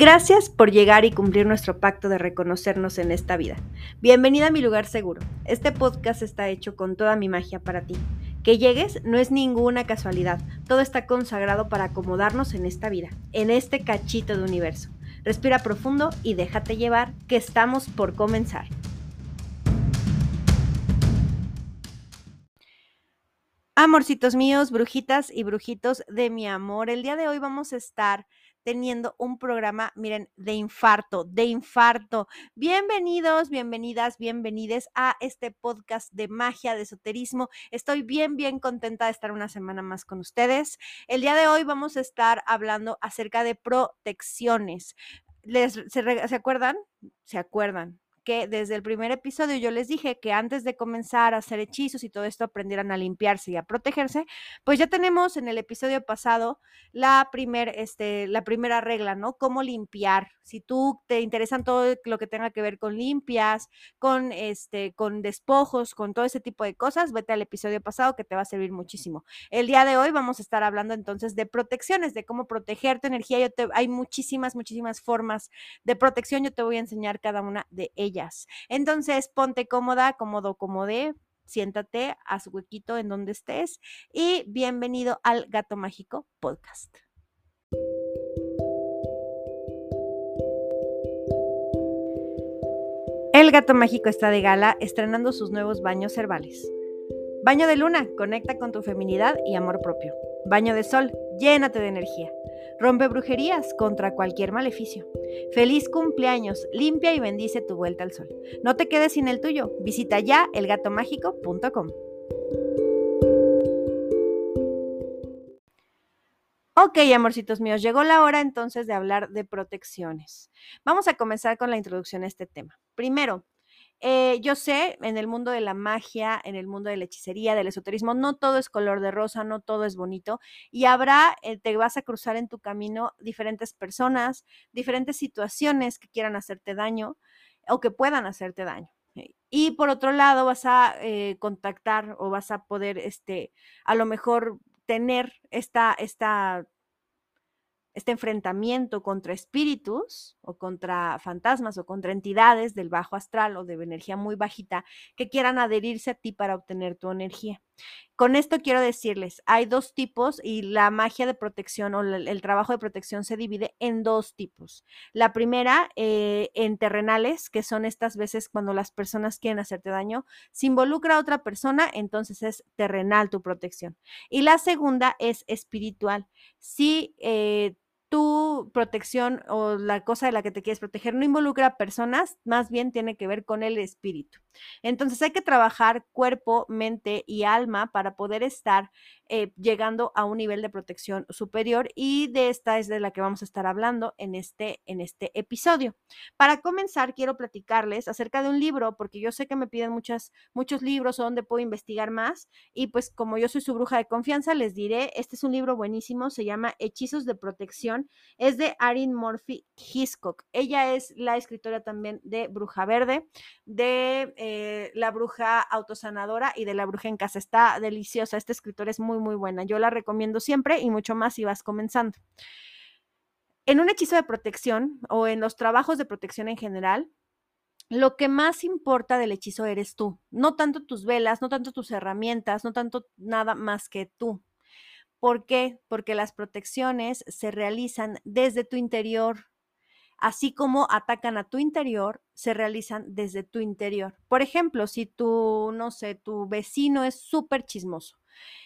Gracias por llegar y cumplir nuestro pacto de reconocernos en esta vida. Bienvenida a mi lugar seguro. Este podcast está hecho con toda mi magia para ti. Que llegues no es ninguna casualidad. Todo está consagrado para acomodarnos en esta vida, en este cachito de universo. Respira profundo y déjate llevar, que estamos por comenzar. Amorcitos míos, brujitas y brujitos de mi amor, el día de hoy vamos a estar teniendo un programa, miren, de infarto, de infarto. Bienvenidos, bienvenidas, bienvenides a este podcast de magia, de esoterismo. Estoy bien, bien contenta de estar una semana más con ustedes. El día de hoy vamos a estar hablando acerca de protecciones. ¿Les, se, ¿Se acuerdan? ¿Se acuerdan? Que desde el primer episodio yo les dije que antes de comenzar a hacer hechizos y todo esto aprendieran a limpiarse y a protegerse, pues ya tenemos en el episodio pasado la, primer, este, la primera regla, ¿no? Cómo limpiar. Si tú te interesan todo lo que tenga que ver con limpias, con, este, con despojos, con todo ese tipo de cosas, vete al episodio pasado que te va a servir muchísimo. El día de hoy vamos a estar hablando entonces de protecciones, de cómo proteger tu energía. Yo hay muchísimas, muchísimas formas de protección. Yo te voy a enseñar cada una de ellas. Entonces, ponte cómoda, cómodo, cómode, siéntate su huequito en donde estés y bienvenido al Gato Mágico Podcast. El Gato Mágico está de gala estrenando sus nuevos baños herbales. Baño de luna, conecta con tu feminidad y amor propio. Baño de sol, llénate de energía. Rompe brujerías contra cualquier maleficio. Feliz cumpleaños, limpia y bendice tu vuelta al sol. No te quedes sin el tuyo. Visita ya elgatomágico.com. Ok, amorcitos míos, llegó la hora entonces de hablar de protecciones. Vamos a comenzar con la introducción a este tema. Primero, eh, yo sé, en el mundo de la magia, en el mundo de la hechicería, del esoterismo, no todo es color de rosa, no todo es bonito y habrá, eh, te vas a cruzar en tu camino diferentes personas, diferentes situaciones que quieran hacerte daño o que puedan hacerte daño. Eh, y por otro lado, vas a contactar o vas a poder, este, a lo mejor tener esta, esta este enfrentamiento contra espíritus o contra fantasmas o contra entidades del bajo astral o de energía muy bajita que quieran adherirse a ti para obtener tu energía. Con esto quiero decirles, hay dos tipos y la magia de protección o el, trabajo de protección se divide en dos tipos. La primera, eh, en terrenales, que son estas veces cuando las personas quieren hacerte daño, si involucra a otra persona, entonces es terrenal tu protección. Y la segunda es espiritual. Si eh, tu protección o la cosa de la que te quieres proteger no involucra a personas, más bien tiene que ver con el espíritu. Entonces hay que trabajar cuerpo, mente y alma para poder estar eh, llegando a un nivel de protección superior y de esta es de la que vamos a estar hablando en este, en este episodio. Para comenzar, quiero platicarles acerca de un libro, porque yo sé que me piden muchos libros o donde puedo investigar más y pues como yo soy su bruja de confianza, les diré, este es un libro buenísimo, se llama Hechizos de Protección, es de Arin Murphy Hiscock. Ella es la escritora también de Bruja Verde, de eh, La Bruja Autosanadora y de La Bruja en Casa. Está deliciosa, esta escritora es muy muy buena. Yo la recomiendo siempre y mucho más si vas comenzando. En un hechizo de protección o en los trabajos de protección en general, lo que más importa del hechizo eres tú, no tanto tus velas, no tanto tus herramientas, no tanto nada más que tú. ¿Por qué? Porque las protecciones se realizan desde tu interior, así como atacan a tu interior, se realizan desde tu interior. Por ejemplo, si tu, no sé, tu vecino es súper chismoso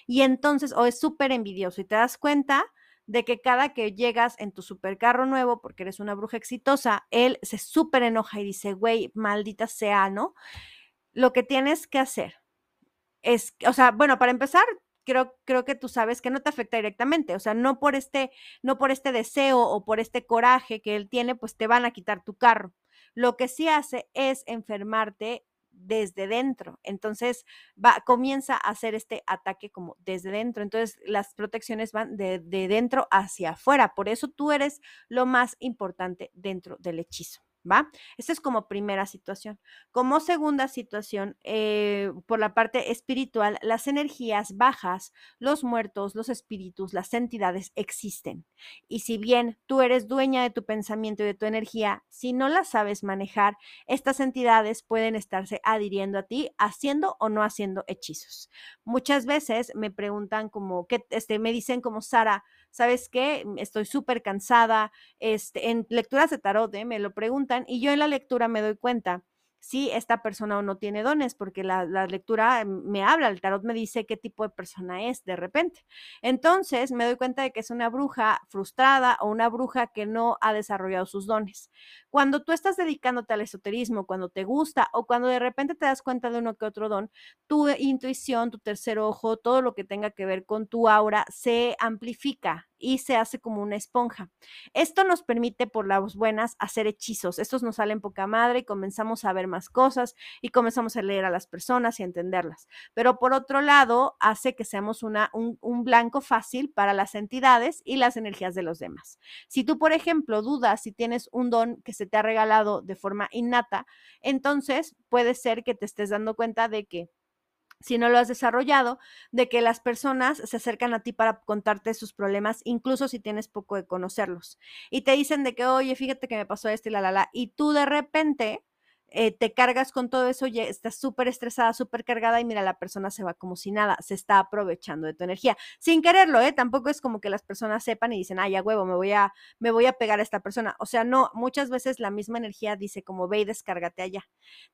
y entonces, o es súper envidioso y te das cuenta de que cada que llegas en tu supercarro nuevo, porque eres una bruja exitosa, él se súper enoja y dice, güey, maldita sea, ¿no? Lo que tienes que hacer es, o sea, bueno, para empezar, creo, creo que tú sabes que no te afecta directamente, o sea, no por este, no por este deseo o por este coraje que él tiene, pues te van a quitar tu carro. Lo que sí hace es enfermarte desde dentro. Entonces, va, comienza a hacer este ataque como desde dentro. Entonces, las protecciones van de, de dentro hacia afuera. Por eso tú eres lo más importante dentro del hechizo. ¿Va? Esta es como primera situación. Como segunda situación, eh, por la parte espiritual, las energías bajas, los muertos, los espíritus, las entidades existen. Y si bien tú eres dueña de tu pensamiento y de tu energía, si no las sabes manejar, estas entidades pueden estarse adhiriendo a ti, haciendo o no haciendo hechizos. Muchas veces me preguntan como, que este, me dicen como, Sara, ¿sabes qué? Estoy súper cansada. Este, en lecturas de tarot, ¿eh? me lo preguntan y yo en la lectura me doy cuenta si esta persona o no tiene dones, porque la, lectura me habla, el tarot me dice qué tipo de persona es de repente. Entonces me doy cuenta de que es una bruja frustrada o una bruja que no ha desarrollado sus dones. Cuando tú estás dedicándote al esoterismo, cuando te gusta o cuando de repente te das cuenta de uno que otro don, tu intuición, tu tercer ojo, todo lo que tenga que ver con tu aura se amplifica y se hace como una esponja. Esto nos permite, por las buenas, hacer hechizos. Estos nos salen poca madre y comenzamos a ver más cosas y comenzamos a leer a las personas y a entenderlas. Pero por otro lado, hace que seamos un, un blanco fácil para las entidades y las energías de los demás. Si tú, por ejemplo, dudas si tienes un don que se te ha regalado de forma innata, entonces puede ser que te estés dando cuenta de que si no lo has desarrollado, de que las personas se acercan a ti para contarte sus problemas, incluso si tienes poco de conocerlos. Y te dicen de que, oye, fíjate que me pasó esto y la, la, la. Y tú de repente eh, te cargas con todo eso, estás súper estresada, súper cargada y mira, la persona se va como si nada, se está aprovechando de tu energía, sin quererlo, ¿eh? Tampoco es como que las personas sepan y dicen, ay, ya huevo, me voy a, me voy a pegar a esta persona. O sea, no, muchas veces la misma energía dice como ve y descárgate allá.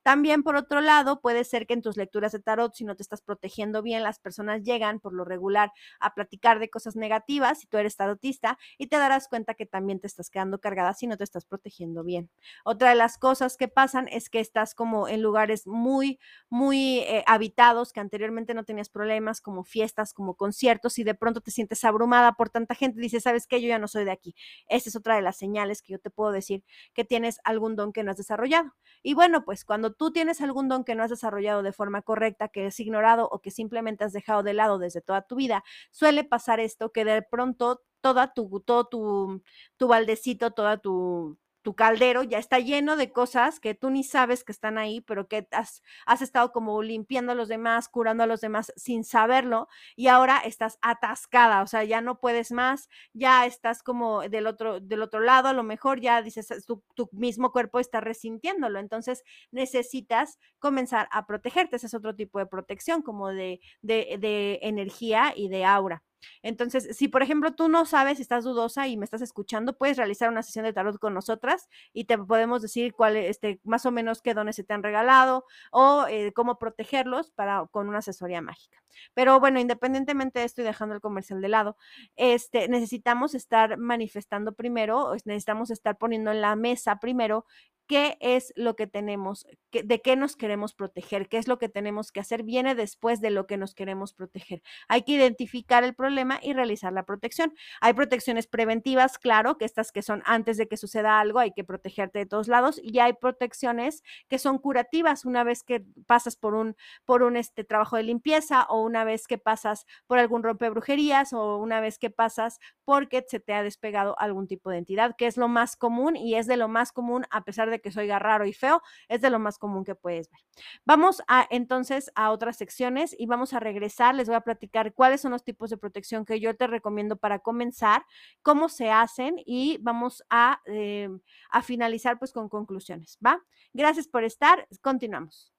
También, por otro lado, puede ser que en tus lecturas de tarot, si no te estás protegiendo bien, las personas llegan por lo regular a platicar de cosas negativas, si tú eres tarotista, y te darás cuenta que también te estás quedando cargada si no te estás protegiendo bien. Otra de las cosas que pasan es que estás como en lugares muy, muy eh, habitados, que anteriormente no tenías problemas, como fiestas, como conciertos, y de pronto te sientes abrumada por tanta gente, dices, ¿sabes qué? Yo ya no soy de aquí. Esa es otra de las señales que yo te puedo decir que tienes algún don que no has desarrollado. Y bueno, pues cuando tú tienes algún don que no has desarrollado de forma correcta, que es ignorado o que simplemente has dejado de lado desde toda tu vida, suele pasar esto que de pronto toda tu, todo tu, tu baldecito, toda tu, tu caldero ya está lleno de cosas que tú ni sabes que están ahí, pero que has, has, estado como limpiando a los demás, curando a los demás sin saberlo y ahora estás atascada, o sea, ya no puedes más, ya estás como del otro, del otro lado, a lo mejor ya dices, tu, tu mismo cuerpo está resintiéndolo, entonces necesitas comenzar a protegerte, ese es otro tipo de protección, como de, de, de energía y de aura. Entonces, si por ejemplo tú no sabes, si estás dudosa y me estás escuchando, puedes realizar una sesión de tarot con nosotras y te podemos decir cuál, este, más o menos qué dones se te han regalado o eh, cómo protegerlos para, con una asesoría mágica. Pero bueno, independientemente de esto y dejando el comercial de lado, este, necesitamos estar manifestando primero, necesitamos estar poniendo en la mesa primero qué es lo que tenemos, de qué nos queremos proteger, qué es lo que tenemos que hacer, viene después de lo que nos queremos proteger. Hay que identificar el problema y realizar la protección. Hay protecciones preventivas, claro, que estas que son antes de que suceda algo, hay que protegerte de todos lados, y hay protecciones que son curativas una vez que pasas por un, por un este, trabajo de limpieza o una vez que pasas por algún rompebrujerías o una vez que pasas porque se te ha despegado algún tipo de entidad, que es lo más común y es de lo más común a pesar de que soy raro y feo, es de lo más común que puedes ver. Vamos a entonces a otras secciones y vamos a regresar. Les voy a platicar cuáles son los tipos de protección que yo te recomiendo para comenzar, cómo se hacen y vamos a, eh, a finalizar pues con conclusiones, ¿va? Gracias por estar. Continuamos.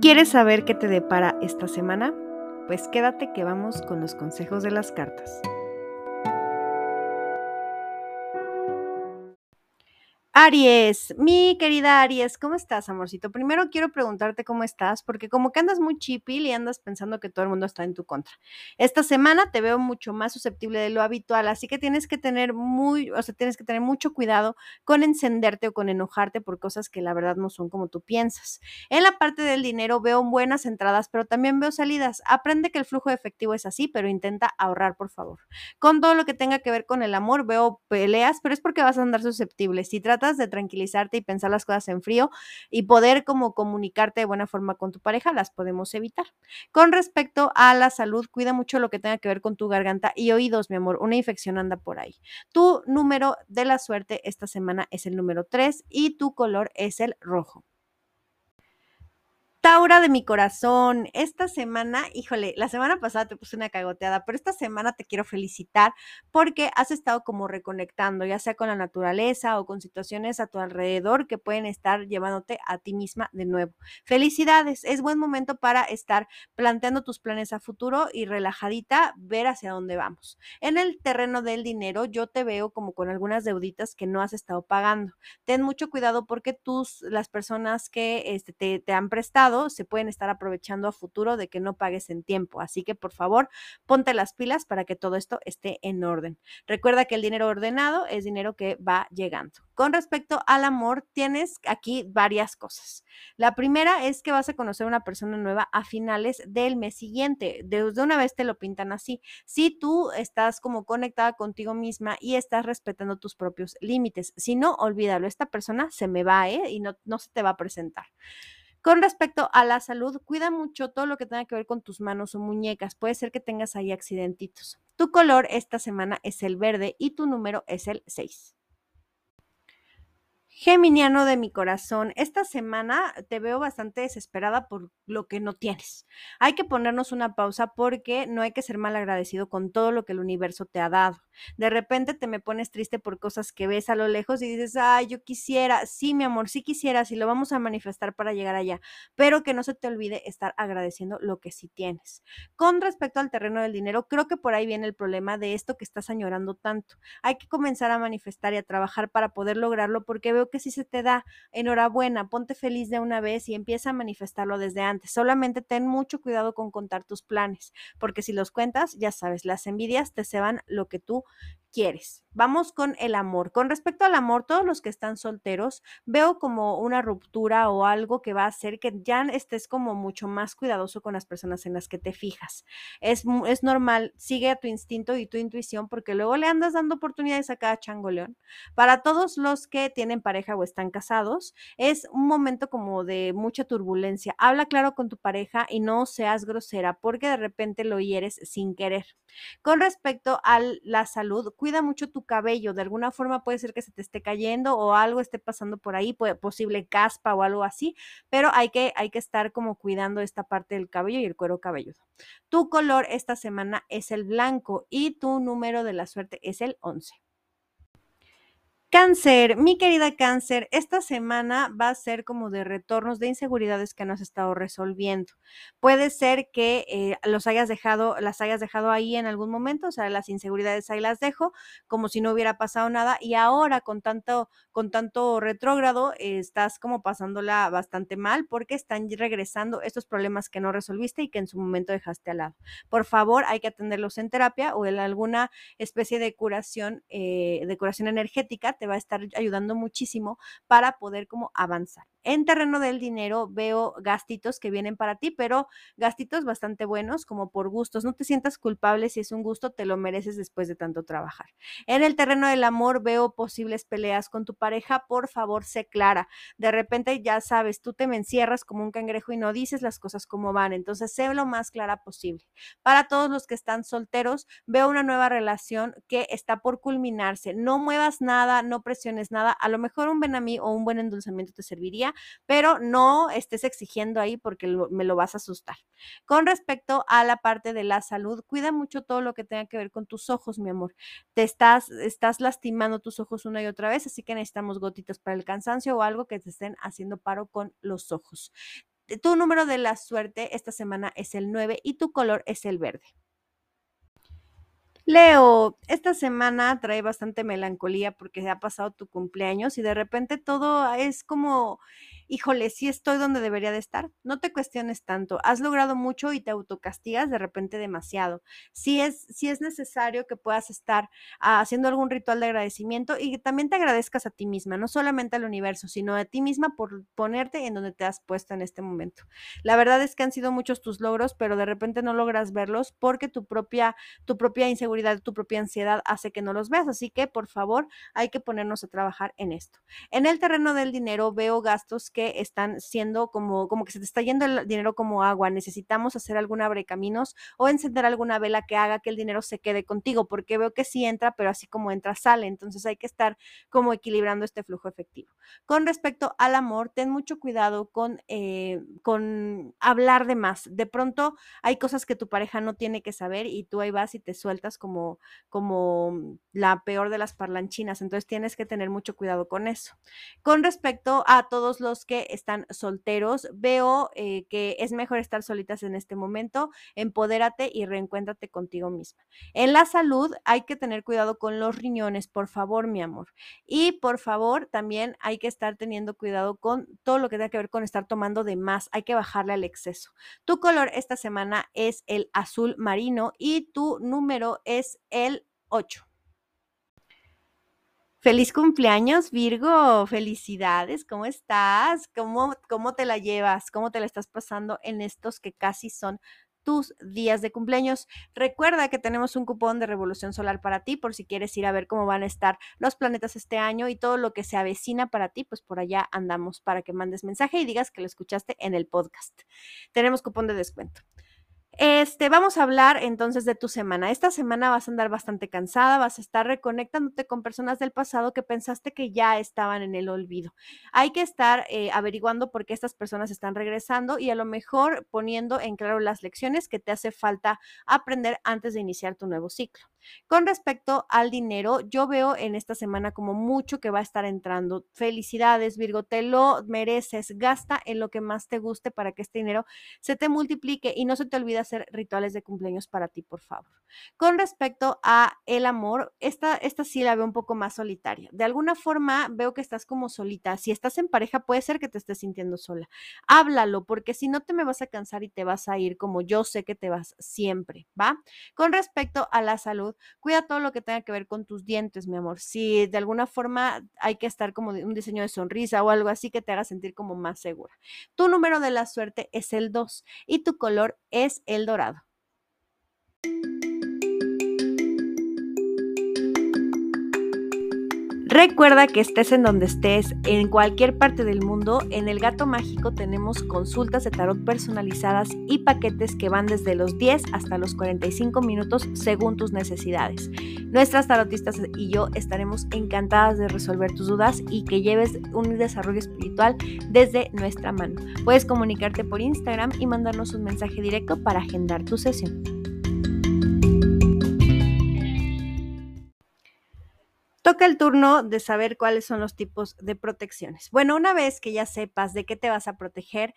¿Quieres saber qué te depara esta semana? Pues quédate que vamos con los consejos de las cartas. Aries, mi querida Aries, ¿cómo estás, amorcito? Primero quiero preguntarte cómo estás, porque como que andas muy chipil y andas pensando que todo el mundo está en tu contra. Esta semana te veo mucho más susceptible de lo habitual, así que tienes que tener muy, o sea, tienes que tener mucho cuidado con encenderte o con enojarte por cosas que la verdad no son como tú piensas. En la parte del dinero veo buenas entradas, pero también veo salidas. Aprende que el flujo de efectivo es así, pero intenta ahorrar, por favor. Con todo lo que tenga que ver con el amor, veo peleas, pero es porque vas a andar susceptible. Si tratas de tranquilizarte y pensar las cosas en frío y poder como comunicarte de buena forma con tu pareja, las podemos evitar. Con respecto a la salud, cuida mucho lo que tenga que ver con tu garganta y oídos, mi amor. Una infección anda por ahí. Tu número de la suerte esta semana es el número 3 y tu color es el rojo. Taura de mi corazón, esta semana, híjole, la semana pasada te puse una cagoteada, pero esta semana te quiero felicitar porque has estado como reconectando, ya sea con la naturaleza o con situaciones a tu alrededor que pueden estar llevándote a ti misma de nuevo. Felicidades, es buen momento para estar planteando tus planes a futuro y relajadita ver hacia dónde vamos. En el terreno del dinero, yo te veo como con algunas deuditas que no has estado pagando. Ten mucho cuidado porque tus, las personas que este, te, te han prestado, se pueden estar aprovechando a futuro de que no pagues en tiempo. Así que por favor, ponte las pilas para que todo esto esté en orden. Recuerda que el dinero ordenado es dinero que va llegando. Con respecto al amor, tienes aquí varias cosas. La primera es que vas a conocer una persona nueva a finales del mes siguiente. Desde una vez te lo pintan así. Si tú estás como conectada contigo misma y estás respetando tus propios límites. Si no, olvídalo. Esta persona se me va, ¿eh? Y no, no se te va a presentar. Con respecto a la salud, cuida mucho todo lo que tenga que ver con tus manos o muñecas. Puede ser que tengas ahí accidentitos. Tu color esta semana es el verde y tu número es el 6. Geminiano de mi corazón, esta semana te veo bastante desesperada por lo que no tienes. Hay que ponernos una pausa porque no hay que ser mal agradecido con todo lo que el universo te ha dado. De repente te me pones triste por cosas que ves a lo lejos y dices, ay, yo quisiera, sí, mi amor, sí quisiera, sí lo vamos a manifestar para llegar allá, pero que no se te olvide estar agradeciendo lo que sí tienes. Con respecto al terreno del dinero, creo que por ahí viene el problema de esto que estás añorando tanto. Hay que comenzar a manifestar y a trabajar para poder lograrlo porque veo que si se te da, enhorabuena, ponte feliz de una vez y empieza a manifestarlo desde antes. Solamente ten mucho cuidado con contar tus planes, porque si los cuentas, ya sabes, las envidias te ceban lo que tú quieres. Vamos con el amor. Con respecto al amor, todos los que están solteros, veo como una ruptura o algo que va a hacer que ya estés como mucho más cuidadoso con las personas en las que te fijas. Es, es normal, sigue a tu instinto y tu intuición porque luego le andas dando oportunidades a cada changoleón. Para todos los que tienen pareja o están casados, es un momento como de mucha turbulencia. Habla claro con tu pareja y no seas grosera porque de repente lo hieres sin querer. Con respecto a la salud, cuida mucho tu cabello. De alguna forma puede ser que se te esté cayendo o algo esté pasando por ahí, posible caspa o algo así, pero hay que, hay que estar como cuidando esta parte del cabello y el cuero cabelludo. Tu color esta semana es el blanco y tu número de la suerte es el 11. Cáncer, mi querida cáncer, esta semana va a ser como de retornos de inseguridades que no has estado resolviendo. Puede ser que eh, los hayas dejado, las hayas dejado ahí en algún momento, o sea, las inseguridades ahí las dejo, como si no hubiera pasado nada, y ahora con tanto, con tanto retrógrado, estás como pasándola bastante mal porque están regresando estos problemas que no resolviste y que en su momento dejaste al lado. Por favor, hay que atenderlos en terapia o en alguna especie de curación, eh, de curación energética te va a estar ayudando muchísimo para poder como avanzar. En terreno del dinero veo gastitos que vienen para ti, pero gastitos bastante buenos como por gustos. No te sientas culpable si es un gusto, te lo mereces después de tanto trabajar. En el terreno del amor veo posibles peleas con tu pareja. Por favor, sé clara. De repente ya sabes, tú te me encierras como un cangrejo y no dices las cosas como van. Entonces, sé lo más clara posible. Para todos los que están solteros, veo una nueva relación que está por culminarse. No muevas nada, no presiones nada. A lo mejor un ven a mí o un buen endulzamiento te serviría pero no estés exigiendo ahí porque me lo vas a asustar. Con respecto a la parte de la salud, cuida mucho todo lo que tenga que ver con tus ojos, mi amor. Te estás, estás lastimando tus ojos una y otra vez, así que necesitamos gotitas para el cansancio o algo que te estén haciendo paro con los ojos. Tu número de la suerte esta semana es el 9 y tu color es el verde. Leo, esta semana trae bastante melancolía porque ha pasado tu cumpleaños y de repente todo es como híjole, sí estoy donde debería de estar. No te cuestiones tanto. Has logrado mucho y te autocastigas de repente demasiado. Sí es, sí es necesario que puedas estar ah, haciendo algún ritual de agradecimiento y que también te agradezcas a ti misma, no solamente al universo, sino a ti misma por ponerte en donde te has puesto en este momento. La verdad es que han sido muchos tus logros, pero de repente no logras verlos porque tu propia, tu propia inseguridad, tu propia ansiedad hace que no los veas. Así que, por favor, hay que ponernos a trabajar en esto. En el terreno del dinero veo gastos que están siendo como, como que se te está yendo el dinero como agua. Necesitamos hacer algún abre caminos o encender alguna vela que haga que el dinero se quede contigo, porque veo que sí entra, pero así como entra, sale. Entonces hay que estar como equilibrando este flujo efectivo. Con respecto al amor, ten mucho cuidado con, eh, con hablar de más. De pronto hay cosas que tu pareja no tiene que saber y tú ahí vas y te sueltas como, como la peor de las parlanchinas. Entonces tienes que tener mucho cuidado con eso. Con respecto a todos los que están solteros, veo eh, que es mejor estar solitas en este momento. Empodérate y reencuéntrate contigo misma. En la salud hay que tener cuidado con los riñones, por favor, mi amor. Y por favor, también hay que estar teniendo cuidado con todo lo que tenga que ver con estar tomando de más. Hay que bajarle al exceso. Tu color esta semana es el azul marino y tu número es el 8. Feliz cumpleaños, Virgo. Felicidades. ¿Cómo estás? ¿Cómo, ¿Cómo te la llevas? ¿Cómo te la estás pasando en estos que casi son tus días de cumpleaños. Recuerda que tenemos un cupón de revolución solar para ti por si quieres ir a ver cómo van a estar los planetas este año y todo lo que se avecina para ti, pues por allá andamos para que mandes mensaje y digas que lo escuchaste en el podcast. Tenemos cupón de descuento. Este, vamos a hablar entonces de tu semana. Esta semana vas a andar bastante cansada, vas a estar reconectándote con personas del pasado que pensaste que ya estaban en el olvido. Hay que estar eh, averiguando por qué estas personas están regresando y a lo mejor poniendo en claro las lecciones que te hace falta aprender antes de iniciar tu nuevo ciclo. Con respecto al dinero, yo veo en esta semana como mucho que va a estar entrando. Felicidades, Virgo, te lo mereces. Gasta en lo que más te guste para que este dinero se te multiplique y no se te olvide hacer rituales de cumpleaños para ti, por favor. Con respecto a el amor, esta, esta sí la veo un poco más solitaria. De alguna forma veo que estás como solita. Si estás en pareja, puede ser que te estés sintiendo sola. Háblalo, porque si no te me vas a cansar y te vas a ir como yo sé que te vas siempre, ¿va? Con respecto a la salud, cuida todo lo que tenga que ver con tus dientes, mi amor. Si de alguna forma hay que estar como un diseño de sonrisa o algo así que te haga sentir como más segura. Tu número de la suerte es el 2 y tu color es el dorado. Recuerda que estés en donde estés, en cualquier parte del mundo, en el Gato Mágico tenemos consultas de tarot personalizadas y paquetes que van desde los 10 hasta los 45 minutos según tus necesidades. Nuestras tarotistas y yo estaremos encantadas de resolver tus dudas y que lleves un desarrollo espiritual desde nuestra mano. Puedes comunicarte por Instagram y mandarnos un mensaje directo para agendar tu sesión. Toca el turno de saber cuáles son los tipos de protecciones. Bueno, una vez que ya sepas de qué te vas a proteger,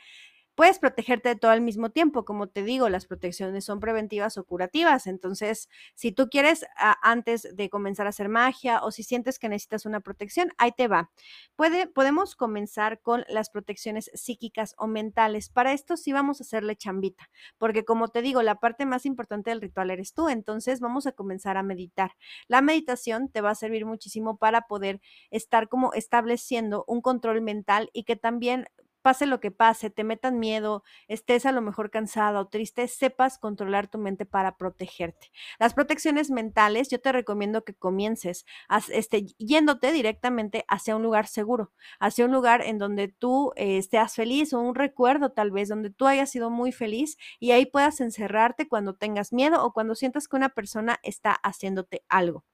puedes protegerte de todo al mismo tiempo. Como te digo, las protecciones son preventivas o curativas. Entonces, si tú quieres antes de comenzar a hacer magia o si sientes que necesitas una protección, ahí te va. Puede, podemos comenzar con las protecciones psíquicas o mentales. Para esto sí vamos a hacerle chambita, porque como te digo, la parte más importante del ritual eres tú. Entonces, vamos a comenzar a meditar. La meditación te va a servir muchísimo para poder estar como estableciendo un control mental y que también pase lo que pase, te metan miedo, estés a lo mejor cansada o triste, sepas controlar tu mente para protegerte. Las protecciones mentales, yo te recomiendo que comiences este, yéndote directamente hacia un lugar seguro, hacia un lugar en donde tú eh, estés feliz o un recuerdo tal vez donde tú hayas sido muy feliz y ahí puedas encerrarte cuando tengas miedo o cuando sientas que una persona está haciéndote algo.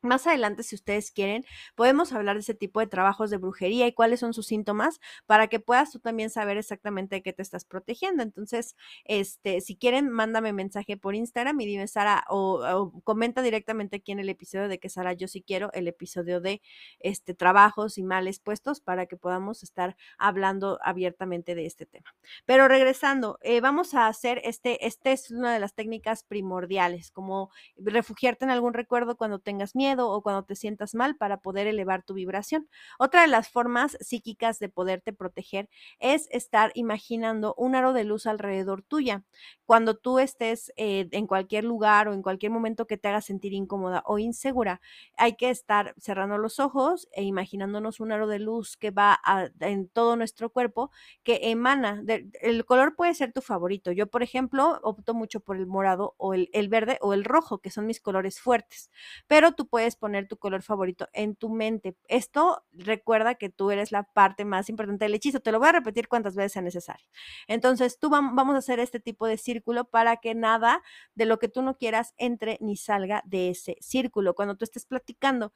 Más adelante, si ustedes quieren, podemos hablar de ese tipo de trabajos de brujería y cuáles son sus síntomas para que puedas tú también saber exactamente de qué te estás protegiendo. Entonces, este, si quieren, mándame mensaje por Instagram y dime, Sara, o, comenta directamente aquí en el episodio de que Sara, yo sí quiero el episodio de este trabajos y males puestos para que podamos estar hablando abiertamente de este tema. Pero regresando, eh, vamos a hacer este, este es una de las técnicas primordiales, como refugiarte en algún recuerdo cuando tengas miedo miedo o cuando te sientas mal para poder elevar tu vibración. Otra de las formas psíquicas de poderte proteger es estar imaginando un aro de luz alrededor tuya. Cuando tú estés eh, en cualquier lugar o en cualquier momento que te haga sentir incómoda o insegura, hay que estar cerrando los ojos e imaginándonos un aro de luz que va en todo nuestro cuerpo, que emana. el color puede ser tu favorito. Yo, por ejemplo, opto mucho por el morado o el, verde o el rojo, que son mis colores fuertes. Pero tú poner tu color favorito en tu mente. Esto recuerda que tú eres la parte más importante del hechizo. Te lo voy a repetir cuantas veces sea necesario. Entonces, tú vamos a hacer este tipo de círculo para que nada de lo que tú no quieras entre ni salga de ese círculo. Cuando tú estés platicando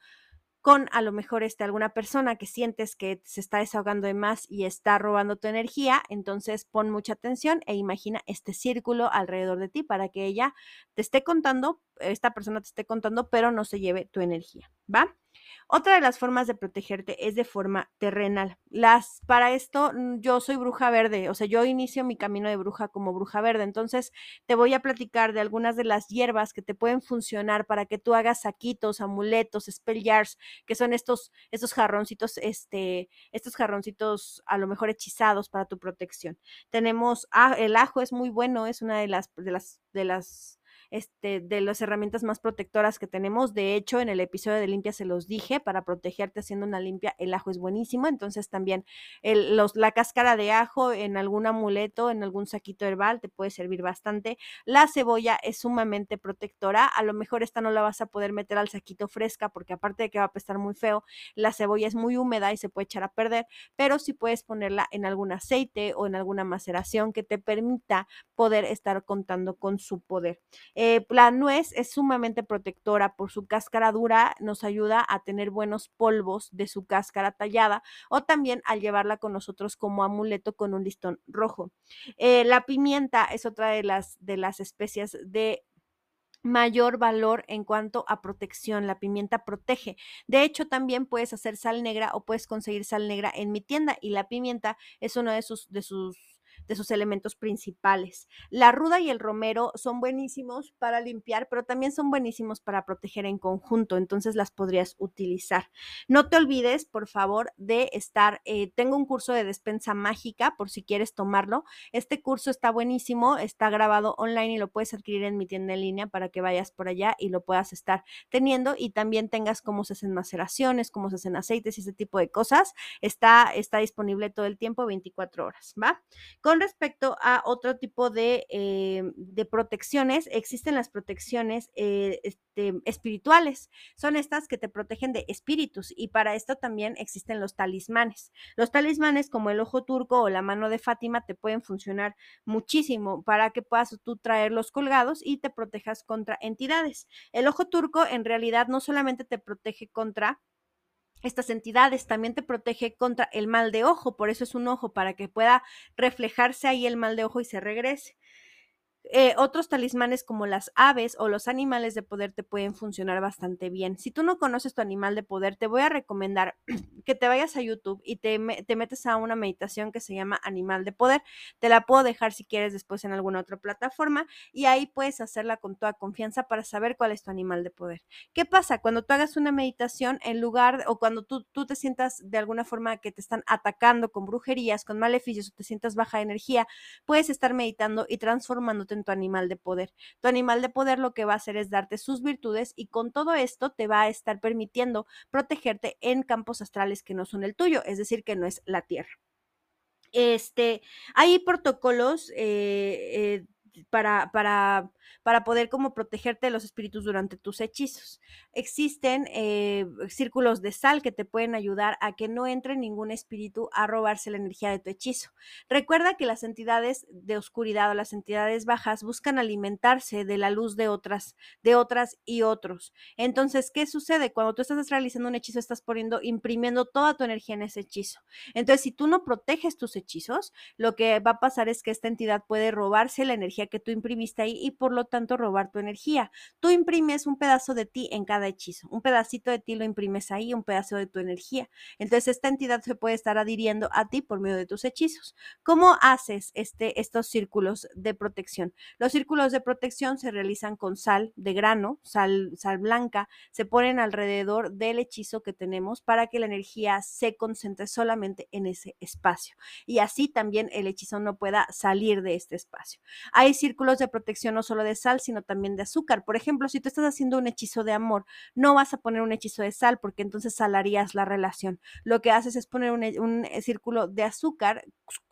con a lo mejor este, alguna persona que sientes que se está desahogando de más y está robando tu energía, entonces pon mucha atención e imagina este círculo alrededor de ti para que ella te esté contando, esta persona te esté contando, pero no se lleve tu energía, ¿va? Otra de las formas de protegerte es de forma terrenal. Las, para esto, mm, yo soy bruja verde, o sea, yo inicio mi camino de bruja como bruja verde. Entonces, te voy a platicar de algunas de las hierbas que te pueden funcionar para que tú hagas saquitos, amuletos, spell jars, que son estos, estos jarroncitos, este, estos jarroncitos a lo mejor hechizados para tu protección. Tenemos, ah, el ajo es muy bueno, es una de las, de las, de las este, de las herramientas más protectoras que tenemos. De hecho, en el episodio de limpia se los dije, para protegerte haciendo una limpia, el ajo es buenísimo. Entonces también el, los, la cáscara de ajo en algún amuleto, en algún saquito herbal, te puede servir bastante. La cebolla es sumamente protectora. A lo mejor esta no la vas a poder meter al saquito fresca porque aparte de que va a pesar muy feo, la cebolla es muy húmeda y se puede echar a perder, pero sí puedes ponerla en algún aceite o en alguna maceración que te permita poder estar contando con su poder. La nuez es sumamente protectora por su cáscara dura, nos ayuda a tener buenos polvos de su cáscara tallada o también al llevarla con nosotros como amuleto con un listón rojo. Eh, la pimienta es otra de las, de las especias de mayor valor en cuanto a protección. La pimienta protege. De hecho, también puedes hacer sal negra o puedes conseguir sal negra en mi tienda y la pimienta es uno de sus, de sus de sus elementos principales. La ruda y el romero son buenísimos para limpiar, pero también son buenísimos para proteger en conjunto, entonces las podrías utilizar. No te olvides, por favor, de estar, eh, tengo un curso de despensa mágica por si quieres tomarlo. Este curso está buenísimo, está grabado online y lo puedes adquirir en mi tienda en línea para que vayas por allá y lo puedas estar teniendo y también tengas cómo se hacen maceraciones, cómo se hacen aceites y ese tipo de cosas. Está, está disponible todo el tiempo, 24 horas, ¿va? Con respecto a otro tipo de, eh, de protecciones, existen las protecciones eh, este, espirituales. Son estas que te protegen de espíritus y para esto también existen los talismanes. Los talismanes como el ojo turco o la mano de Fátima te pueden funcionar muchísimo para que puedas tú traerlos colgados y te protejas contra entidades. El ojo turco en realidad no solamente te protege contra estas entidades también te protege contra el mal de ojo, por eso es un ojo, para que pueda reflejarse ahí el mal de ojo y se regrese. Eh, otros talismanes como las aves o los animales de poder te pueden funcionar bastante bien. Si tú no conoces tu animal de poder, te voy a recomendar que te vayas a YouTube y te, te, metes a una meditación que se llama Animal de Poder. Te la puedo dejar si quieres después en alguna otra plataforma y ahí puedes hacerla con toda confianza para saber cuál es tu animal de poder. ¿Qué pasa? Cuando tú hagas una meditación, en lugar o cuando tú, tú te sientas de alguna forma que te están atacando con brujerías, con maleficios o te sientas baja de energía, puedes estar meditando y transformándote en tu animal de poder. Tu animal de poder lo que va a hacer es darte sus virtudes y con todo esto te va a estar permitiendo protegerte en campos astrales que no son el tuyo, es decir, que no es la Tierra. Este, hay protocolos eh, eh, para, para para poder como protegerte de los espíritus durante tus hechizos. Existen eh, círculos de sal que te pueden ayudar a que no entre ningún espíritu a robarse la energía de tu hechizo. Recuerda que las entidades de oscuridad o las entidades bajas buscan alimentarse de la luz de otras, de otras y otros. Entonces, ¿qué sucede? Cuando tú estás realizando un hechizo, estás poniendo, imprimiendo toda tu energía en ese hechizo. Entonces, si tú no proteges tus hechizos, lo que va a pasar es que esta entidad puede robarse la energía que tú imprimiste ahí y por lo tanto robar tu energía. Tú imprimes un pedazo de ti en cada hechizo, un pedacito de ti lo imprimes ahí, un pedazo de tu energía. Entonces esta entidad se puede estar adhiriendo a ti por medio de tus hechizos. ¿Cómo haces este, estos círculos de protección? Los círculos de protección se realizan con sal de grano, sal, sal blanca, se ponen alrededor del hechizo que tenemos para que la energía se concentre solamente en ese espacio. Y así también el hechizo no pueda salir de este espacio. Hay círculos de protección no solo de sal, sino también de azúcar. Por ejemplo, si tú estás haciendo un hechizo de amor, no vas a poner un hechizo de sal porque entonces salarías la relación. Lo que haces es poner un, un círculo de azúcar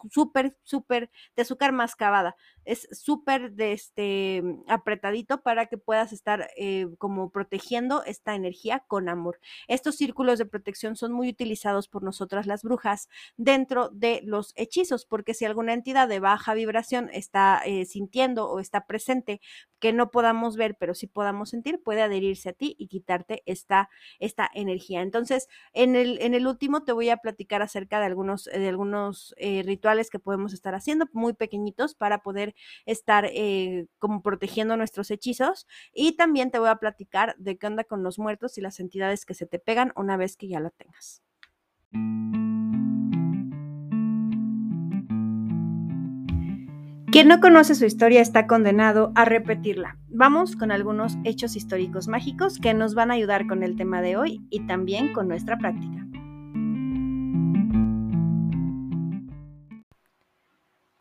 súper, súper, de azúcar mascabada. Es súper de este apretadito para que puedas estar eh, como protegiendo esta energía con amor. Estos círculos de protección son muy utilizados por nosotras las brujas dentro de los hechizos, porque si alguna entidad de baja vibración está eh, sintiendo o está presente que no podamos ver, pero sí podamos sentir, puede adherirse a ti y quitarte esta, esta energía. Entonces, en el, en el último te voy a platicar acerca de algunos, de algunos eh, rituales que podemos estar haciendo, muy pequeñitos, para poder estar eh, como protegiendo nuestros hechizos. Y también te voy a platicar de qué onda con los muertos y las entidades que se te pegan una vez que ya lo tengas. Quien no conoce su historia está condenado a repetirla. Vamos con algunos hechos históricos mágicos que nos van a ayudar con el tema de hoy y también con nuestra práctica.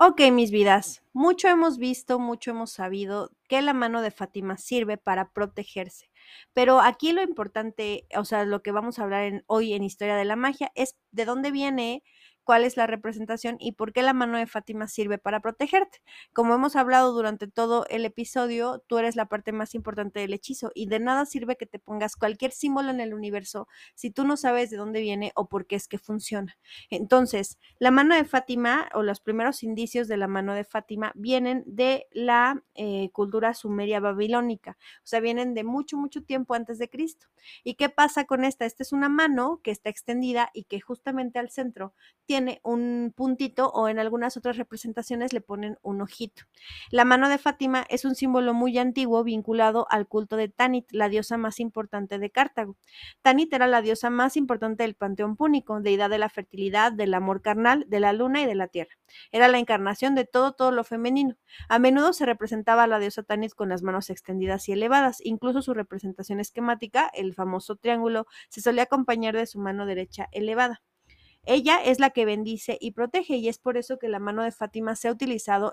Ok, mis vidas, mucho hemos visto, mucho hemos sabido que la mano de Fátima sirve para protegerse. Pero aquí lo importante, o sea, lo que vamos a hablar hoy en Historia de la Magia es de dónde viene cuál es la representación y por qué la mano de Fátima sirve para protegerte. Como hemos hablado durante todo el episodio, tú eres la parte más importante del hechizo y de nada sirve que te pongas cualquier símbolo en el universo si tú no sabes de dónde viene o por qué es que funciona. Entonces, la mano de Fátima o los primeros indicios de la mano de Fátima vienen de la eh, cultura sumeria babilónica, o sea, vienen de mucho, mucho tiempo antes de Cristo. ¿Y qué pasa con esta? Esta es una mano que está extendida y que justamente al centro tiene un puntito o en algunas otras representaciones le ponen un ojito. La mano de Fátima es un símbolo muy antiguo vinculado al culto de Tanit, la diosa más importante de Cartago. Tanit era la diosa más importante del panteón púnico, deidad de la fertilidad, del amor carnal, de la luna y de la tierra. Era la encarnación de todo, todo lo femenino. A menudo se representaba a la diosa Tanit con las manos extendidas y elevadas. Incluso su representación esquemática, el famoso triángulo, se solía acompañar de su mano derecha elevada. Ella es la que bendice y protege y es por eso que la mano de Fátima se ha utilizado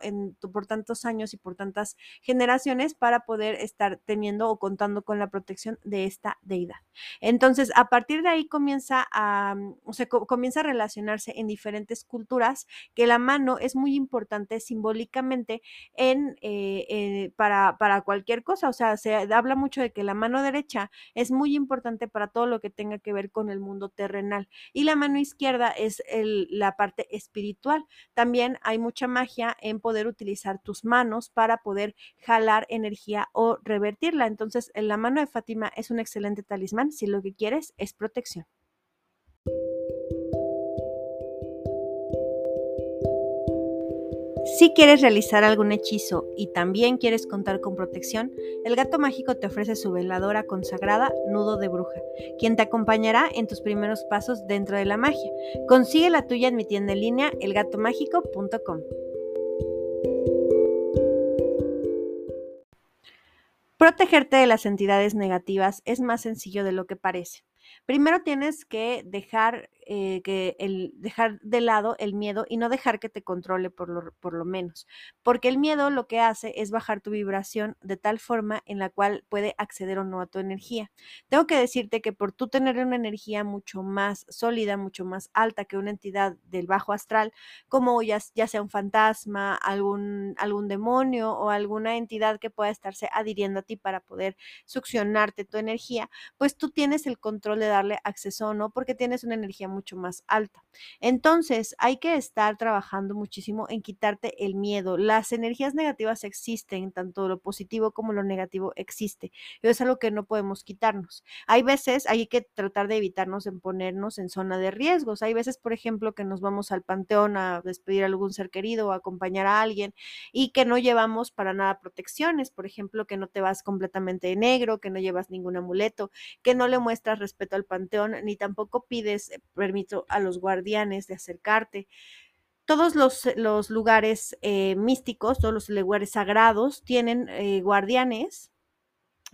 por tantos años y por tantas generaciones para poder estar teniendo o contando con la protección de esta deidad. Entonces, a partir de ahí comienza a, o sea, comienza a relacionarse en diferentes culturas que la mano es muy importante simbólicamente en, eh, eh, para, para cualquier cosa. O sea, se habla mucho de que la mano derecha es muy importante para todo lo que tenga que ver con el mundo terrenal y la mano izquierda es la parte espiritual. También hay mucha magia en poder utilizar tus manos para poder jalar energía o revertirla. Entonces, la mano de Fátima es un excelente talismán si lo que quieres es protección. Si quieres realizar algún hechizo y también quieres contar con protección, el gato mágico te ofrece su veladora consagrada Nudo de Bruja, quien te acompañará en tus primeros pasos dentro de la magia. Consigue la tuya en mi tienda en línea elgatomágico.com. Protegerte de las entidades negativas es más sencillo de lo que parece. Primero tienes que dejar eh, que el dejar de lado el miedo y no dejar que te controle por lo, por lo menos, porque el miedo lo que hace es bajar tu vibración de tal forma en la cual puede acceder o no a tu energía. Tengo que decirte que por tú tener una energía mucho más sólida, mucho más alta que una entidad del bajo astral, como ya, ya sea un fantasma, algún, algún demonio o alguna entidad que pueda estarse adhiriendo a ti para poder succionarte tu energía, pues tú tienes el control de darle acceso o no, porque tienes una energía muy mucho más alta. Entonces, hay que estar trabajando muchísimo en quitarte el miedo. Las energías negativas existen, tanto lo positivo como lo negativo existe. Eso es algo que no podemos quitarnos. Hay veces, hay que tratar de evitarnos en ponernos en zona de riesgos. Hay veces, por ejemplo, que nos vamos al panteón a despedir a algún ser querido o acompañar a alguien y que no llevamos para nada protecciones. Por ejemplo, que no te vas completamente de negro, que no llevas ningún amuleto, que no le muestras respeto al panteón, ni tampoco pides eh, permiso a los guardianes de acercarte. Todos los, los lugares eh, místicos, todos los lugares sagrados tienen eh, guardianes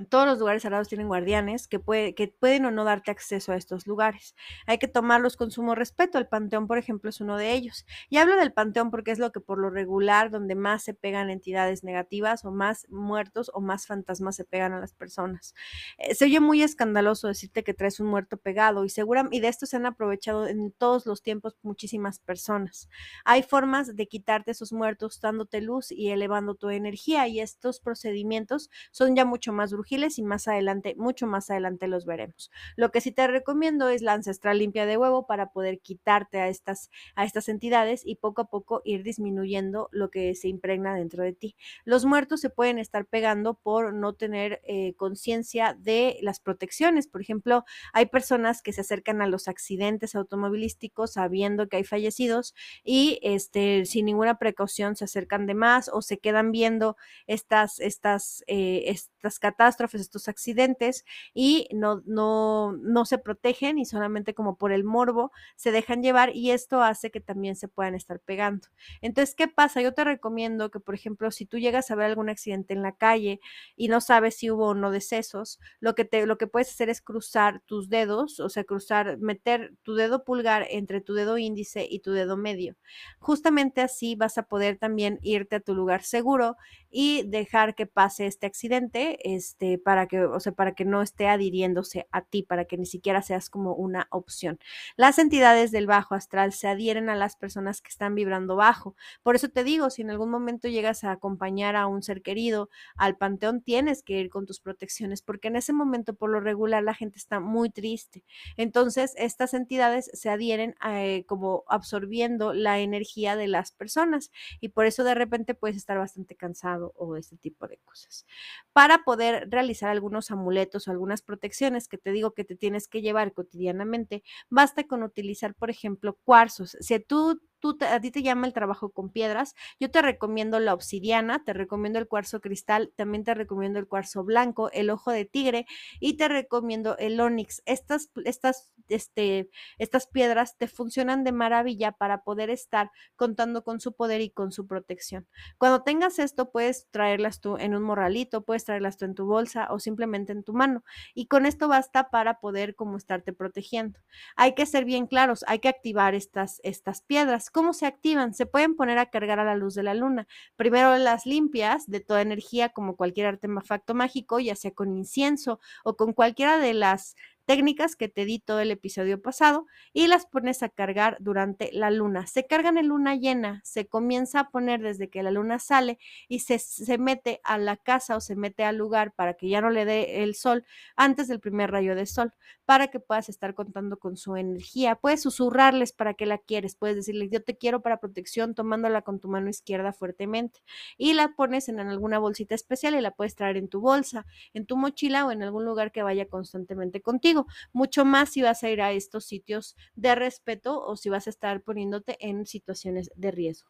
todos los lugares sagrados tienen guardianes que, puede, que pueden o no darte acceso a estos lugares. Hay que tomarlos con sumo respeto. El panteón, por ejemplo, es uno de ellos. Y hablo del panteón porque es lo que por lo regular donde más se pegan entidades negativas o más muertos o más fantasmas se pegan a las personas. Eh, se oye muy escandaloso decirte que traes un muerto pegado y segura, y de esto se han aprovechado en todos los tiempos muchísimas personas. Hay formas de quitarte esos muertos dándote luz y elevando tu energía y estos procedimientos son ya mucho más y más adelante, mucho más adelante los veremos. Lo que sí te recomiendo es la ancestral limpia de huevo para poder quitarte a estas, a estas entidades y poco a poco ir disminuyendo lo que se impregna dentro de ti. Los muertos se pueden estar pegando por no tener eh, conciencia de las protecciones. Por ejemplo, hay personas que se acercan a los accidentes automovilísticos sabiendo que hay fallecidos y este, sin ninguna precaución se acercan de más o se quedan viendo estas, estas, eh, estas catástrofes estos accidentes y no, no, no se protegen y solamente como por el morbo se dejan llevar y esto hace que también se puedan estar pegando. Entonces, ¿qué pasa? Yo te recomiendo que, por ejemplo, si tú llegas a ver algún accidente en la calle y no sabes si hubo o no decesos, lo que, te, lo que puedes hacer es cruzar tus dedos, o sea, cruzar, meter tu dedo pulgar entre tu dedo índice y tu dedo medio. Justamente así vas a poder también irte a tu lugar seguro y dejar que pase este accidente, este, este, para que, o sea, para que no esté adhiriéndose a ti, para que ni siquiera seas como una opción. Las entidades del bajo astral se adhieren a las personas que están vibrando bajo. Por eso te digo, si en algún momento llegas a acompañar a un ser querido al panteón, tienes que ir con tus protecciones, porque en ese momento, por lo regular, la gente está muy triste. Entonces, estas entidades se adhieren eh, como absorbiendo la energía de las personas y por eso de repente puedes estar bastante cansado o este tipo de cosas. Para poder realizar algunos amuletos o algunas protecciones que te digo que te tienes que llevar cotidianamente, basta con utilizar, por ejemplo, cuarzos. Si tú a ti te llama el trabajo con piedras, yo te recomiendo la obsidiana, te recomiendo el cuarzo cristal, también te recomiendo el cuarzo blanco, el ojo de tigre y te recomiendo el onix. Estas, estas, este, estas piedras te funcionan de maravilla para poder estar contando con su poder y con su protección. Cuando tengas esto, puedes traerlas tú en un morralito, puedes traerlas tú en tu bolsa o simplemente en tu mano. Y con esto basta para poder como estarte protegiendo. Hay que ser bien claros, hay que activar estas, estas piedras. ¿Cómo se activan? Se pueden poner a cargar a la luz de la luna. Primero las limpias de toda energía como cualquier artefacto mágico, ya sea con incienso o con cualquiera de las técnicas que te di todo el episodio pasado y las pones a cargar durante la luna. Se cargan en luna llena, se comienza a poner desde que la luna sale y se, se mete a la casa o se mete al lugar para que ya no le dé el sol antes del primer rayo de sol, para que puedas estar contando con su energía. Puedes susurrarles para que la quieres, puedes decirles yo te quiero para protección tomándola con tu mano izquierda fuertemente y la pones en alguna bolsita especial y la puedes traer en tu bolsa, en tu mochila o en algún lugar que vaya constantemente contigo mucho más si vas a ir a estos sitios de respeto o si vas a estar poniéndote en situaciones de riesgo.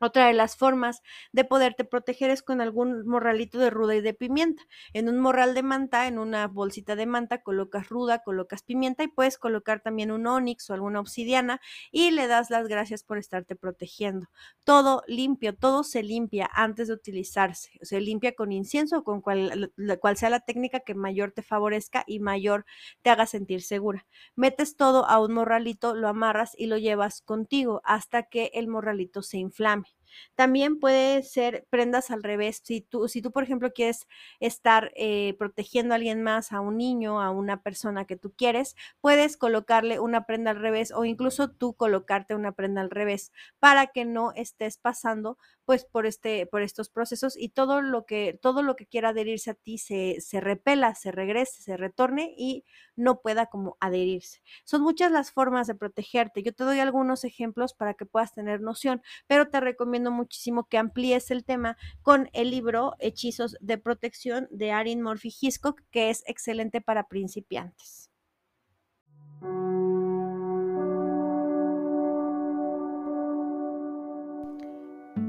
Otra de las formas de poderte proteger es con algún morralito de ruda y de pimienta. En un morral de manta, en una bolsita de manta, colocas ruda, colocas pimienta y puedes colocar también un onix o alguna obsidiana y le das las gracias por estarte protegiendo. Todo limpio, todo se limpia antes de utilizarse. Se limpia con incienso o con cual, cual sea la técnica que mayor te favorezca y mayor te haga sentir segura. Metes todo a un morralito, lo amarras y lo llevas contigo hasta que el morralito se inflame. time También puede ser prendas al revés. Si tú, si tú por ejemplo, quieres estar eh, protegiendo a alguien más, a un niño, a una persona que tú quieres, puedes colocarle una prenda al revés o incluso tú colocarte una prenda al revés para que no estés pasando pues por este por estos procesos y todo lo que todo lo que quiera adherirse a ti se, se repela, se regrese, se retorne y no pueda como adherirse. Son muchas las formas de protegerte. Yo te doy algunos ejemplos para que puedas tener noción, pero te recomiendo muchísimo que amplíes el tema con el libro Hechizos de Protección de Arin Murphy Hiscock, que es excelente para principiantes.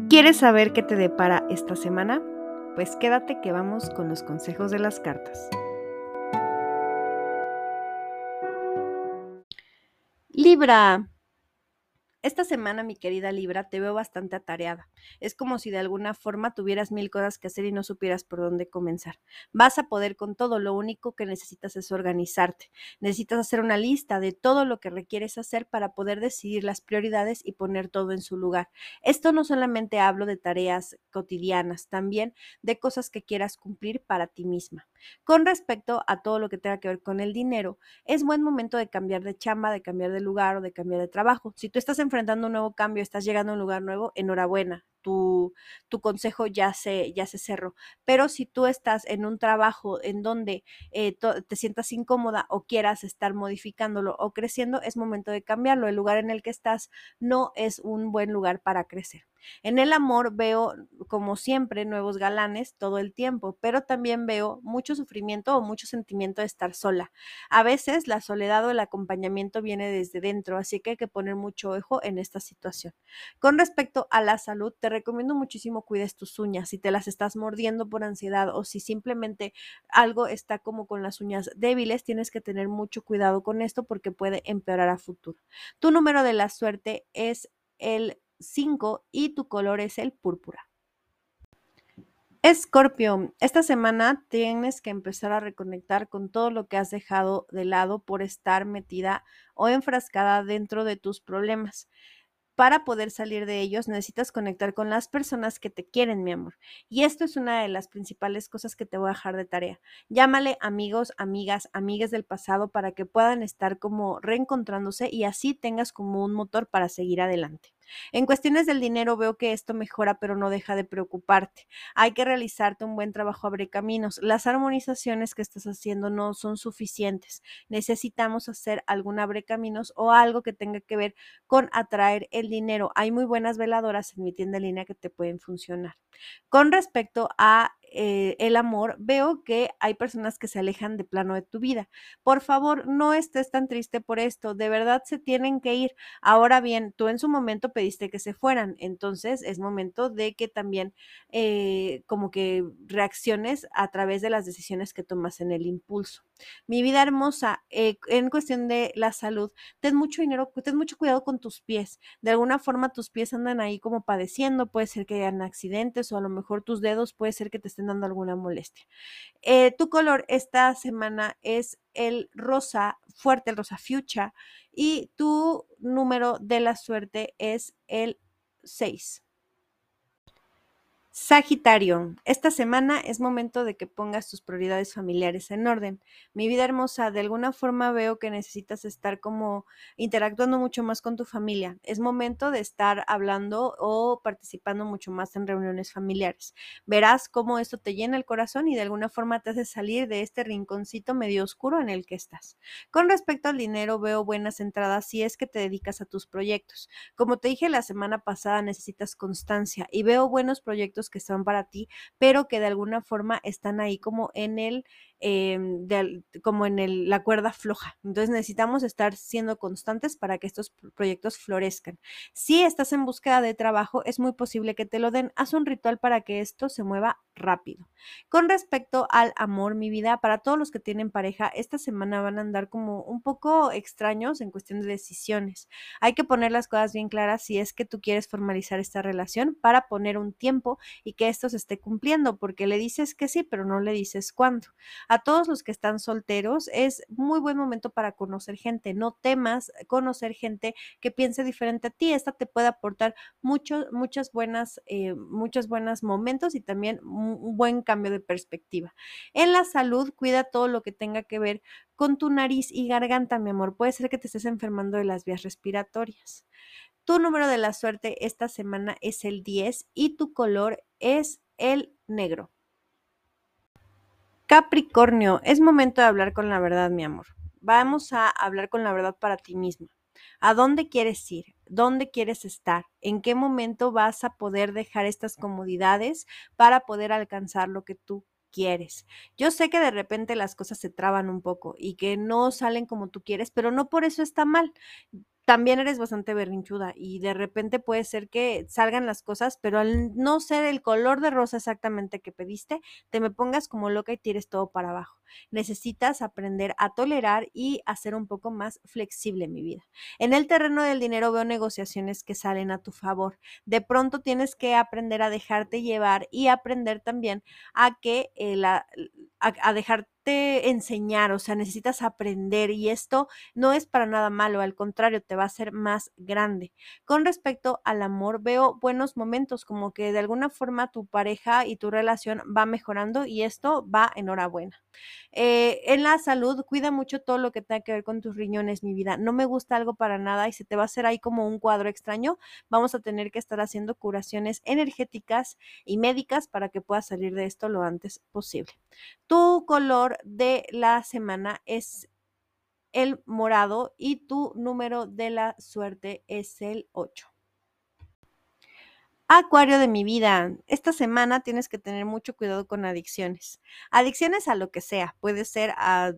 ¿Quieres saber qué te depara esta semana? Pues quédate que vamos con los consejos de las cartas. Libra, esta semana, mi querida Libra, te veo bastante atareada. Es como si de alguna forma tuvieras mil cosas que hacer y no supieras por dónde comenzar. Vas a poder con todo, lo único que necesitas es organizarte. Necesitas hacer una lista de todo lo que requieres hacer para poder decidir las prioridades y poner todo en su lugar. Esto no solamente hablo de tareas cotidianas, también de cosas que quieras cumplir para ti misma. Con respecto a todo lo que tenga que ver con el dinero, es buen momento de cambiar de chamba, de cambiar de lugar o de cambiar de trabajo. Si tú estás enfrentando un nuevo cambio, estás llegando a un lugar nuevo, enhorabuena tu, tu consejo ya se, ya se cerró. Pero si tú estás en un trabajo en donde eh, te sientas incómoda o quieras estar modificándolo o creciendo, es momento de cambiarlo. El lugar en el que estás no es un buen lugar para crecer. En el amor veo, como siempre, nuevos galanes todo el tiempo, pero también veo mucho sufrimiento o mucho sentimiento de estar sola. A veces la soledad o el acompañamiento viene desde dentro, así que hay que poner mucho ojo en esta situación. Con respecto a la salud, te recomiendo muchísimo cuides tus uñas. Si te las estás mordiendo por ansiedad o si simplemente algo está como con las uñas débiles, tienes que tener mucho cuidado con esto porque puede empeorar a futuro. Tu número de la suerte es el 5 y tu color es el púrpura. Escorpio, esta semana tienes que empezar a reconectar con todo lo que has dejado de lado por estar metida o enfrascada dentro de tus problemas para poder salir de ellos necesitas conectar con las personas que te quieren, mi amor. Y esto es una de las principales cosas que te voy a dejar de tarea. Llámale amigos, amigas, amigas del pasado para que puedan estar como reencontrándose y así tengas como un motor para seguir adelante. En cuestiones del dinero veo que esto mejora, pero no deja de preocuparte. Hay que realizarte un buen trabajo abre caminos. Las armonizaciones que estás haciendo no son suficientes. Necesitamos hacer algún abre caminos o algo que tenga que ver con atraer el dinero. Hay muy buenas veladoras en mi tienda en línea que te pueden funcionar. Con respecto a eh, el amor, veo que hay personas que se alejan de plano de tu vida. Por favor, no estés tan triste por esto. De verdad se tienen que ir. Ahora bien, tú en su momento pediste que se fueran. Entonces es momento de que también eh, como que reacciones a través de las decisiones que tomas en el impulso. Mi vida hermosa, eh, en cuestión de la salud, ten mucho dinero, ten mucho cuidado con tus pies. De alguna forma tus pies andan ahí como padeciendo, puede ser que hayan accidentes o a lo mejor tus dedos puede ser que te estén dando alguna molestia. Eh, tu color esta semana es el rosa fuerte, el rosa fuchsia y tu número de la suerte es el 6. Sagitario, esta semana es momento de que pongas tus prioridades familiares en orden. Mi vida hermosa, de alguna forma veo que necesitas estar como interactuando mucho más con tu familia. Es momento de estar hablando o participando mucho más en reuniones familiares. Verás cómo esto te llena el corazón y de alguna forma te hace salir de este rinconcito medio oscuro en el que estás. Con respecto al dinero, veo buenas entradas si es que te dedicas a tus proyectos. Como te dije la semana pasada, necesitas constancia y veo buenos proyectos que son para ti, pero que de alguna forma están ahí como en el Em, como en el, la cuerda floja. Entonces necesitamos estar siendo constantes para que estos proyectos florezcan. Si estás en búsqueda de trabajo, es muy posible que te lo den. Haz un ritual para que esto se mueva rápido. Con respecto al amor, mi vida, para todos los que tienen pareja, esta semana van a andar como un poco extraños en cuestión de decisiones. Hay que poner las cosas bien claras si es que tú quieres formalizar esta relación para poner un tiempo y que esto se esté cumpliendo, porque le dices que sí, pero no le dices cuándo. A todos los que están solteros, es muy buen momento para conocer gente. No temas conocer gente que piense diferente a ti. Esta te puede aportar muchos, muchas buenas, eh, muchos buenos momentos y también un buen cambio de perspectiva. En la salud, cuida todo lo que tenga que ver con tu nariz y garganta, mi amor. Puede ser que te estés enfermando de las vías respiratorias. Tu número de la suerte esta semana es el 10 y tu color es el negro. Capricornio, es momento de hablar con la verdad, mi amor. Vamos a hablar con la verdad para ti misma. ¿A dónde quieres ir? ¿Dónde quieres estar? ¿En qué momento vas a poder dejar estas comodidades para poder alcanzar lo que tú quieres? Yo sé que de repente las cosas se traban un poco y que no salen como tú quieres, pero no por eso está mal también eres bastante berrinchuda y de repente puede ser que salgan las cosas, pero al no ser el color de rosa exactamente que pediste, te me pongas como loca y tires todo para abajo. Necesitas aprender a tolerar y a ser un poco más flexible mi vida. En el terreno del dinero veo negociaciones que salen a tu favor. De pronto tienes que aprender a dejarte llevar y aprender también a que eh, la, a, enseñar, o sea, necesitas aprender y esto no es para nada malo, al contrario, te va a hacer más grande. Con respecto al amor, veo buenos momentos, como que de alguna forma tu pareja y tu relación va mejorando y esto va enhorabuena. Eh, en la salud, cuida mucho todo lo que tenga que ver con tus riñones, mi vida. No me gusta algo para nada y se te va a hacer ahí como un cuadro extraño. Vamos a tener que estar haciendo curaciones energéticas y médicas para que puedas salir de esto lo antes posible. Tu color de la semana es el morado y tu número de la suerte es el 8. Acuario de mi vida, esta semana tienes que tener mucho cuidado con adicciones. Adicciones a lo que sea, puede ser a,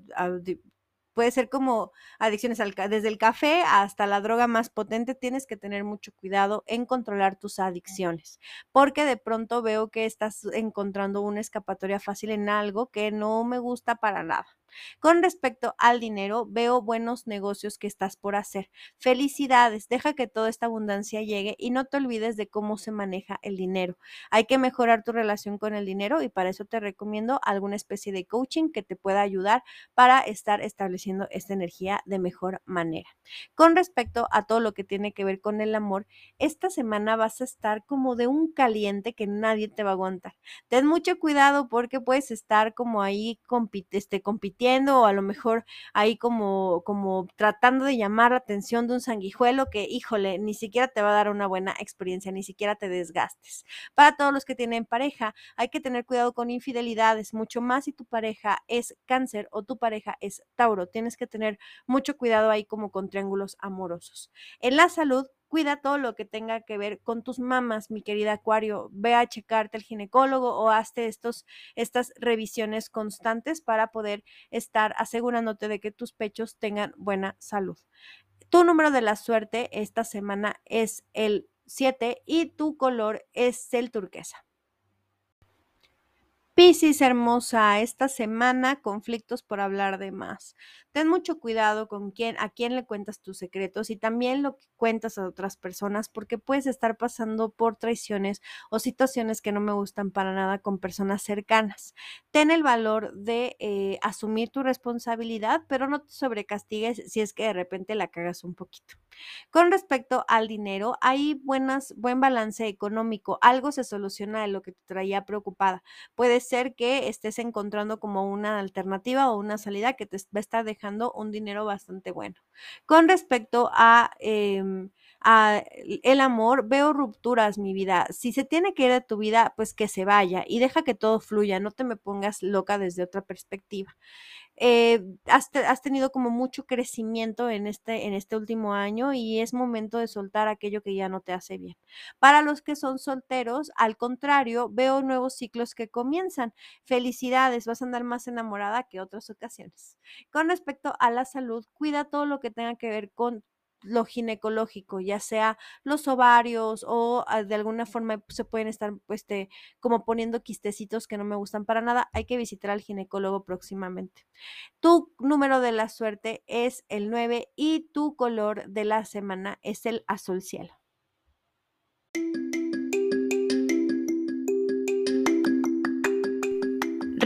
puede ser como adicciones al, desde el café hasta la droga más potente, tienes que tener mucho cuidado en controlar tus adicciones, porque de pronto veo que estás encontrando una escapatoria fácil en algo que no me gusta para nada. Con respecto al dinero, veo buenos negocios que estás por hacer. Felicidades, deja que toda esta abundancia llegue y no te olvides de cómo se maneja el dinero. Hay que mejorar tu relación con el dinero y para eso te recomiendo alguna especie de coaching que te pueda ayudar para estar estableciendo esta energía de mejor manera. Con respecto a todo lo que tiene que ver con el amor, esta semana vas a estar como de un caliente que nadie te va a aguantar. Ten mucho cuidado porque puedes estar como ahí este, compitiendo o a lo mejor ahí como, como tratando de llamar la atención de un sanguijuelo que, híjole, ni siquiera te va a dar una buena experiencia, ni siquiera te desgastes. Para todos los que tienen pareja, hay que tener cuidado con infidelidades, mucho más si tu pareja es cáncer o tu pareja es Tauro. Tienes que tener mucho cuidado ahí como con triángulos amorosos. En la salud, cuida todo lo que tenga que ver con tus mamas, mi querida Acuario. Ve a checarte el ginecólogo o hazte estos, estas revisiones constantes para poder estar asegurándote de que tus pechos tengan buena salud. Tu número de la suerte esta semana es el 7 y tu color es el turquesa. Piscis hermosa, esta semana conflictos por hablar de más. Ten mucho cuidado con quién, a quién le cuentas tus secretos y también lo que cuentas a otras personas porque puedes estar pasando por traiciones o situaciones que no me gustan para nada con personas cercanas. Ten el valor de eh, asumir tu responsabilidad, pero no te sobrecastigues si es que de repente la cagas un poquito. Con respecto al dinero, hay buenas, buen balance económico. Algo se soluciona de lo que te traía preocupada. Puede ser que estés encontrando como una alternativa o una salida que te va a estar dejando un dinero bastante bueno. Con respecto a... El amor, veo rupturas, mi vida. Si se tiene que ir de tu vida, pues que se vaya y deja que todo fluya, no te me pongas loca desde otra perspectiva. Eh, has, tenido como mucho crecimiento en este, en este último año y es momento de soltar aquello que ya no te hace bien. Para los que son solteros, al contrario, veo nuevos ciclos que comienzan. Felicidades, vas a andar más enamorada que otras ocasiones. Con respecto a la salud, cuida todo lo que tenga que ver con lo ginecológico, ya sea los ovarios o ah, de alguna forma se pueden estar pues, como poniendo quistecitos que no me gustan para nada, hay que visitar al ginecólogo próximamente. Tu número de la suerte es el 9 y tu color de la semana es el azul cielo.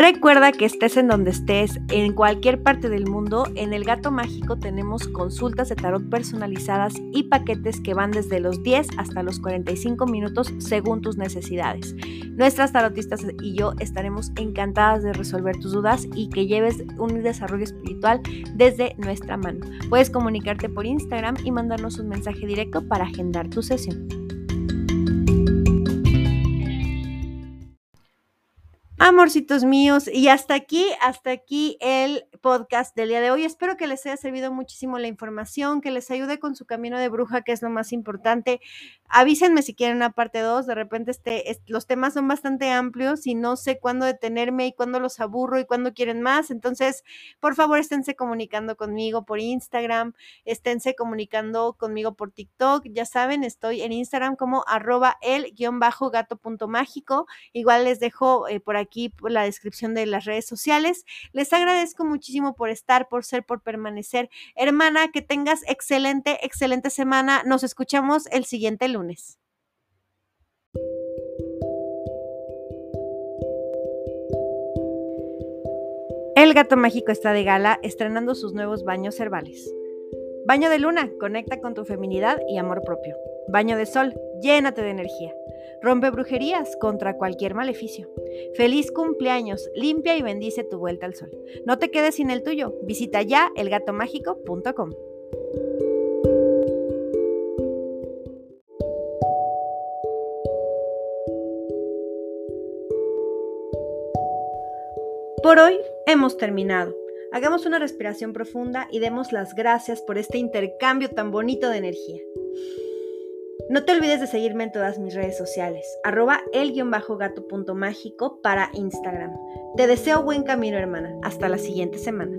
Recuerda que estés en donde estés, en cualquier parte del mundo, en el Gato Mágico tenemos consultas de tarot personalizadas y paquetes que van desde los 10 hasta los 45 minutos según tus necesidades. Nuestras tarotistas y yo estaremos encantadas de resolver tus dudas y que lleves un desarrollo espiritual desde nuestra mano. Puedes comunicarte por Instagram y mandarnos un mensaje directo para agendar tu sesión. Amorcitos míos, y hasta aquí, hasta aquí el podcast del día de hoy. Espero que les haya servido muchísimo la información, que les ayude con su camino de bruja, que es lo más importante. Avísenme si quieren una parte 2, de repente este, los temas son bastante amplios y no sé cuándo detenerme y cuándo los aburro y cuándo quieren más. Entonces, por favor, esténse comunicando conmigo por Instagram, esténse comunicando conmigo por TikTok. Ya saben, estoy en Instagram como arroba el-gato.mágico. Igual les dejo eh, por aquí aquí la descripción de las redes sociales. Les agradezco muchísimo por estar, por ser, por permanecer. Hermana, que tengas excelente, excelente semana. Nos escuchamos el siguiente lunes. El gato mágico está de gala estrenando sus nuevos baños herbales. Baño de luna, conecta con tu feminidad y amor propio. Baño de sol, llénate de energía. Rompe brujerías contra cualquier maleficio. Feliz cumpleaños, limpia y bendice tu vuelta al sol. No te quedes sin el tuyo. Visita ya elgatomágico.com. Por hoy hemos terminado. Hagamos una respiración profunda y demos las gracias por este intercambio tan bonito de energía. No te olvides de seguirme en todas mis redes sociales, arroba el-gato.mágico para Instagram. Te deseo buen camino, hermana. Hasta la siguiente semana.